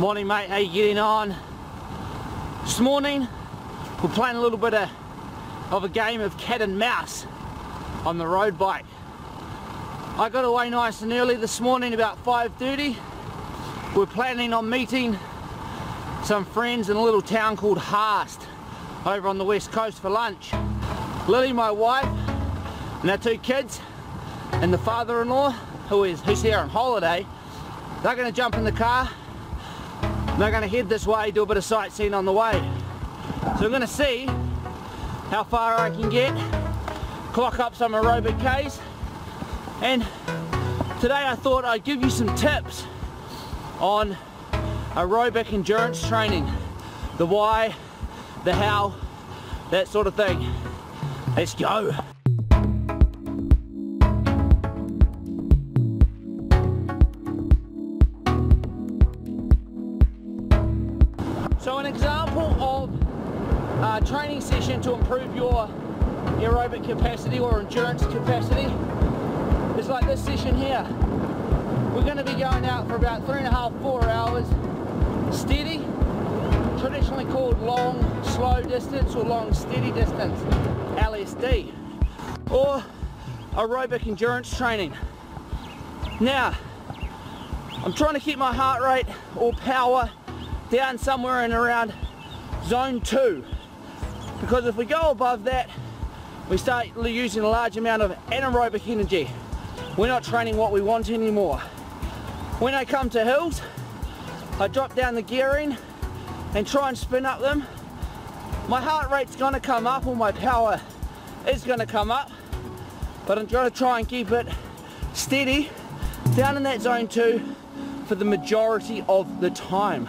Morning mate, how you getting on? This morning we're playing a little bit of, of a game of cat and mouse on the road bike. I got away nice and early this morning about 5.30. We're planning on meeting some friends in a little town called Haast over on the west coast for lunch. Lily, my wife, and our two kids, and the father-in-law, who is who's here on holiday, they're going to jump in the car they're going to head this way, do a bit of sightseeing on the way. So I'm going to see how far I can get, clock up some aerobic Ks, and today I thought I'd give you some tips on aerobic endurance training. The why, the how, that sort of thing. Let's go. A training session to improve your aerobic capacity or endurance capacity is like this session here. We're going to be going out for about three and a half, four hours steady, traditionally called long slow distance or long steady distance, LSD, or aerobic endurance training. Now, I'm trying to keep my heart rate or power down somewhere in around zone 2 because if we go above that we start using a large amount of anaerobic energy. We're not training what we want anymore. When I come to hills I drop down the gearing and try and spin up them. My heart rate's gonna come up or my power is gonna come up but I'm gonna try and keep it steady down in that zone 2 for the majority of the time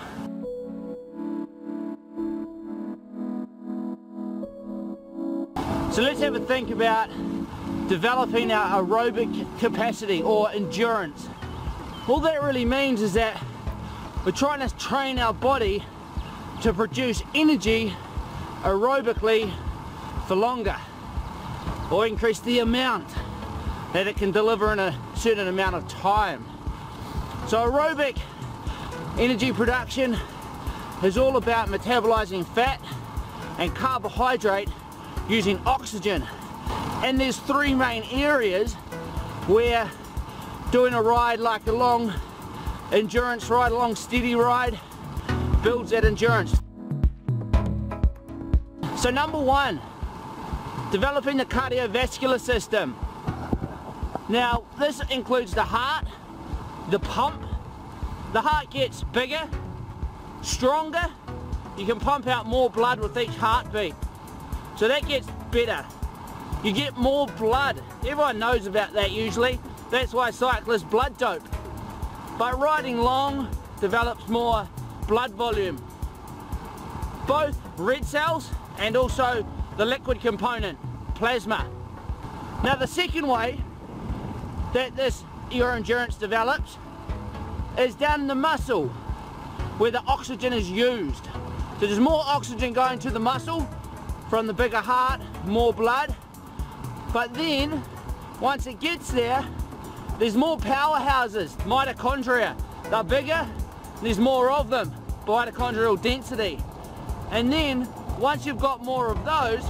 So let's have a think about developing our aerobic capacity or endurance. All that really means is that we're trying to train our body to produce energy aerobically for longer or increase the amount that it can deliver in a certain amount of time. So aerobic energy production is all about metabolizing fat and carbohydrate using oxygen. And there's three main areas where doing a ride like a long endurance ride, a long steady ride, builds that endurance. So number one, developing the cardiovascular system. Now this includes the heart, the pump. The heart gets bigger, stronger. You can pump out more blood with each heartbeat. So that gets better. You get more blood. Everyone knows about that usually. That's why cyclists blood dope. But riding long develops more blood volume. Both red cells and also the liquid component, plasma. Now the second way that this your endurance develops is down in the muscle where the oxygen is used. So there's more oxygen going to the muscle from the bigger heart, more blood. But then, once it gets there, there's more powerhouses, mitochondria. They're bigger, there's more of them, mitochondrial density. And then, once you've got more of those,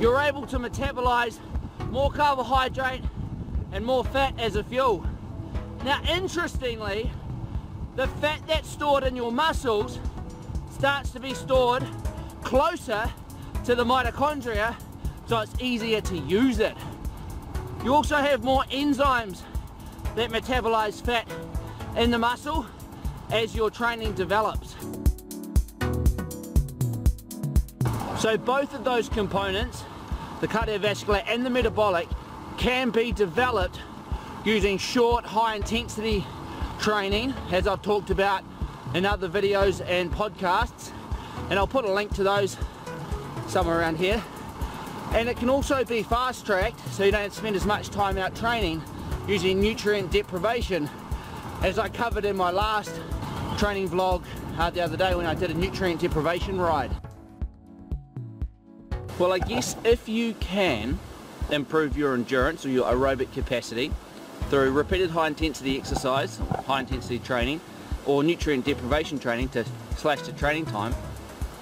you're able to metabolize more carbohydrate and more fat as a fuel. Now, interestingly, the fat that's stored in your muscles starts to be stored closer to the mitochondria so it's easier to use it. You also have more enzymes that metabolize fat in the muscle as your training develops. So both of those components, the cardiovascular and the metabolic, can be developed using short, high intensity training, as I've talked about in other videos and podcasts and I'll put a link to those somewhere around here and it can also be fast tracked so you don't spend as much time out training using nutrient deprivation as I covered in my last training vlog uh, the other day when I did a nutrient deprivation ride. Well I guess if you can improve your endurance or your aerobic capacity through repeated high intensity exercise, high intensity training, or nutrient deprivation training to slash the training time,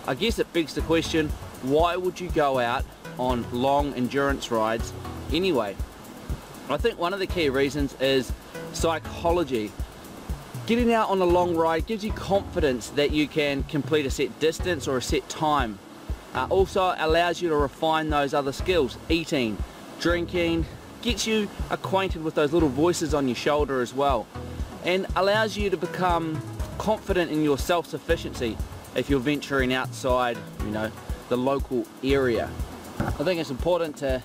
I guess it begs the question, why would you go out on long endurance rides anyway? I think one of the key reasons is psychology. Getting out on a long ride gives you confidence that you can complete a set distance or a set time. Uh, also allows you to refine those other skills, eating, drinking, gets you acquainted with those little voices on your shoulder as well and allows you to become confident in your self-sufficiency if you're venturing outside, you know, the local area. I think it's important to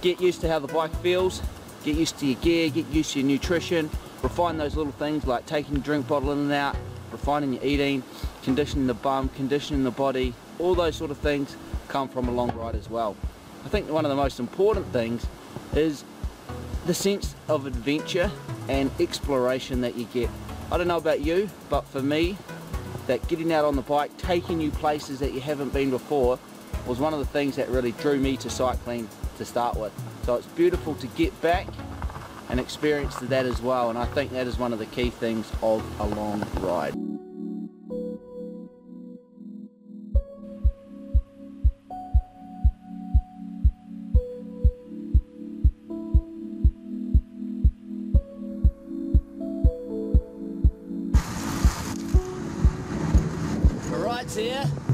get used to how the bike feels, get used to your gear, get used to your nutrition, refine those little things like taking your drink bottle in and out, refining your eating, conditioning the bum, conditioning the body, all those sort of things come from a long ride as well. I think one of the most important things is the sense of adventure and exploration that you get. I don't know about you, but for me, that getting out on the bike, taking you places that you haven't been before, was one of the things that really drew me to cycling to start with. So it's beautiful to get back and experience that as well, and I think that is one of the key things of a long ride. Here.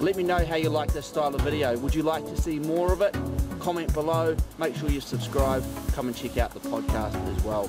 Let me know how you like this style of video. Would you like to see more of it? Comment below. Make sure you subscribe. Come and check out the podcast as well.